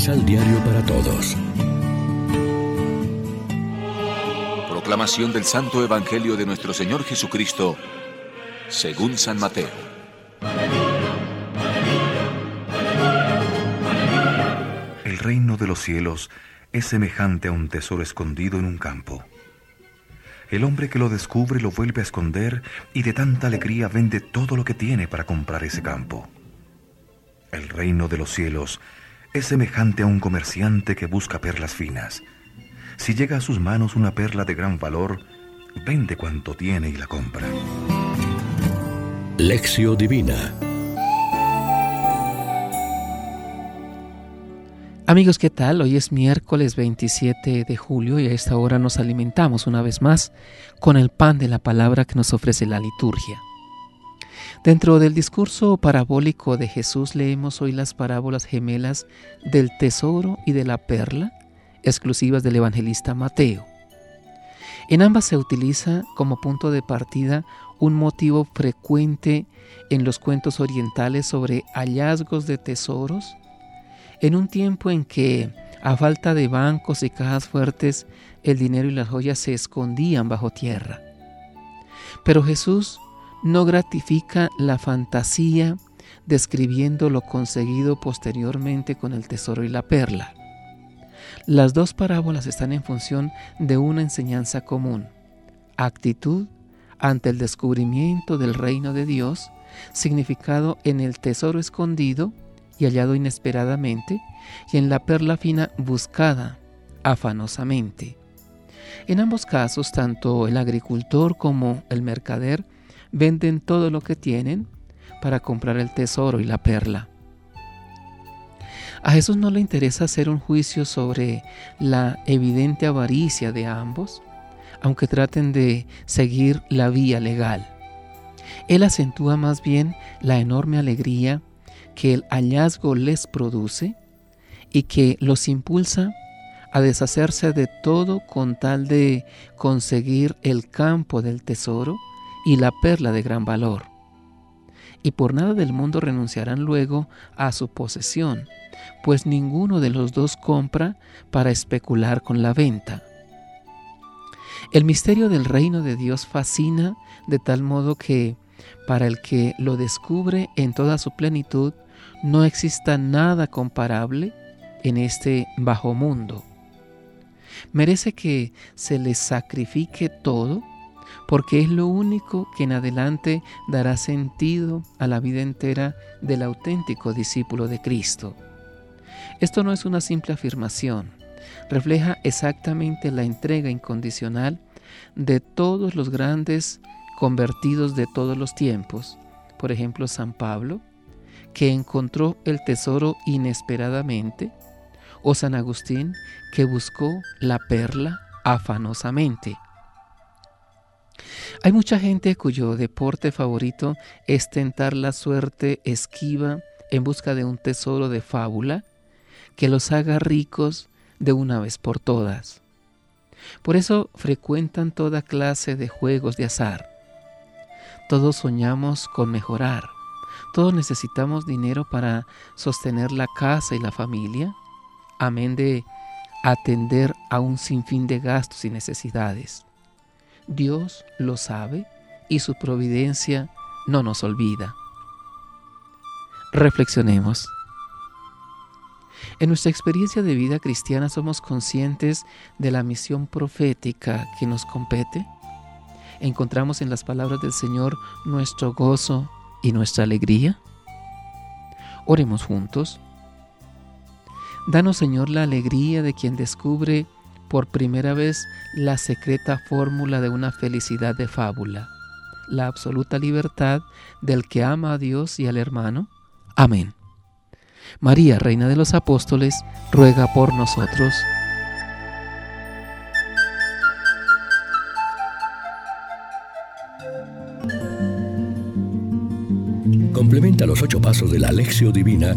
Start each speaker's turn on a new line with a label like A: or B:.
A: Misal Diario para Todos.
B: Proclamación del Santo Evangelio de nuestro Señor Jesucristo, según San Mateo.
C: El reino de los cielos es semejante a un tesoro escondido en un campo. El hombre que lo descubre lo vuelve a esconder y de tanta alegría vende todo lo que tiene para comprar ese campo. El reino de los cielos es semejante a un comerciante que busca perlas finas. Si llega a sus manos una perla de gran valor, vende cuanto tiene y la compra.
A: Lección Divina
D: Amigos, ¿qué tal? Hoy es miércoles 27 de julio y a esta hora nos alimentamos una vez más con el pan de la palabra que nos ofrece la liturgia. Dentro del discurso parabólico de Jesús leemos hoy las parábolas gemelas del tesoro y de la perla, exclusivas del evangelista Mateo. En ambas se utiliza como punto de partida un motivo frecuente en los cuentos orientales sobre hallazgos de tesoros, en un tiempo en que, a falta de bancos y cajas fuertes, el dinero y las joyas se escondían bajo tierra. Pero Jesús no gratifica la fantasía describiendo lo conseguido posteriormente con el tesoro y la perla. Las dos parábolas están en función de una enseñanza común, actitud ante el descubrimiento del reino de Dios, significado en el tesoro escondido y hallado inesperadamente, y en la perla fina buscada afanosamente. En ambos casos, tanto el agricultor como el mercader venden todo lo que tienen para comprar el tesoro y la perla. A Jesús no le interesa hacer un juicio sobre la evidente avaricia de ambos, aunque traten de seguir la vía legal. Él acentúa más bien la enorme alegría que el hallazgo les produce y que los impulsa a deshacerse de todo con tal de conseguir el campo del tesoro y la perla de gran valor. Y por nada del mundo renunciarán luego a su posesión, pues ninguno de los dos compra para especular con la venta. El misterio del reino de Dios fascina de tal modo que para el que lo descubre en toda su plenitud, no exista nada comparable en este bajo mundo. Merece que se le sacrifique todo porque es lo único que en adelante dará sentido a la vida entera del auténtico discípulo de Cristo. Esto no es una simple afirmación, refleja exactamente la entrega incondicional de todos los grandes convertidos de todos los tiempos, por ejemplo San Pablo, que encontró el tesoro inesperadamente, o San Agustín, que buscó la perla afanosamente. Hay mucha gente cuyo deporte favorito es tentar la suerte esquiva en busca de un tesoro de fábula que los haga ricos de una vez por todas. Por eso frecuentan toda clase de juegos de azar. Todos soñamos con mejorar. Todos necesitamos dinero para sostener la casa y la familia, amén de atender a un sinfín de gastos y necesidades. Dios lo sabe y su providencia no nos olvida. Reflexionemos. En nuestra experiencia de vida cristiana somos conscientes de la misión profética que nos compete encontramos en las palabras del Señor nuestro gozo y nuestra alegría? Oremos juntos. Danos, Señor, la alegría de quien descubre por primera vez la secreta fórmula de una felicidad de fábula, la absoluta libertad del que ama a Dios y al hermano. Amén. María, Reina de los Apóstoles, ruega por nosotros.
A: Complementa los ocho pasos de la Alexio Divina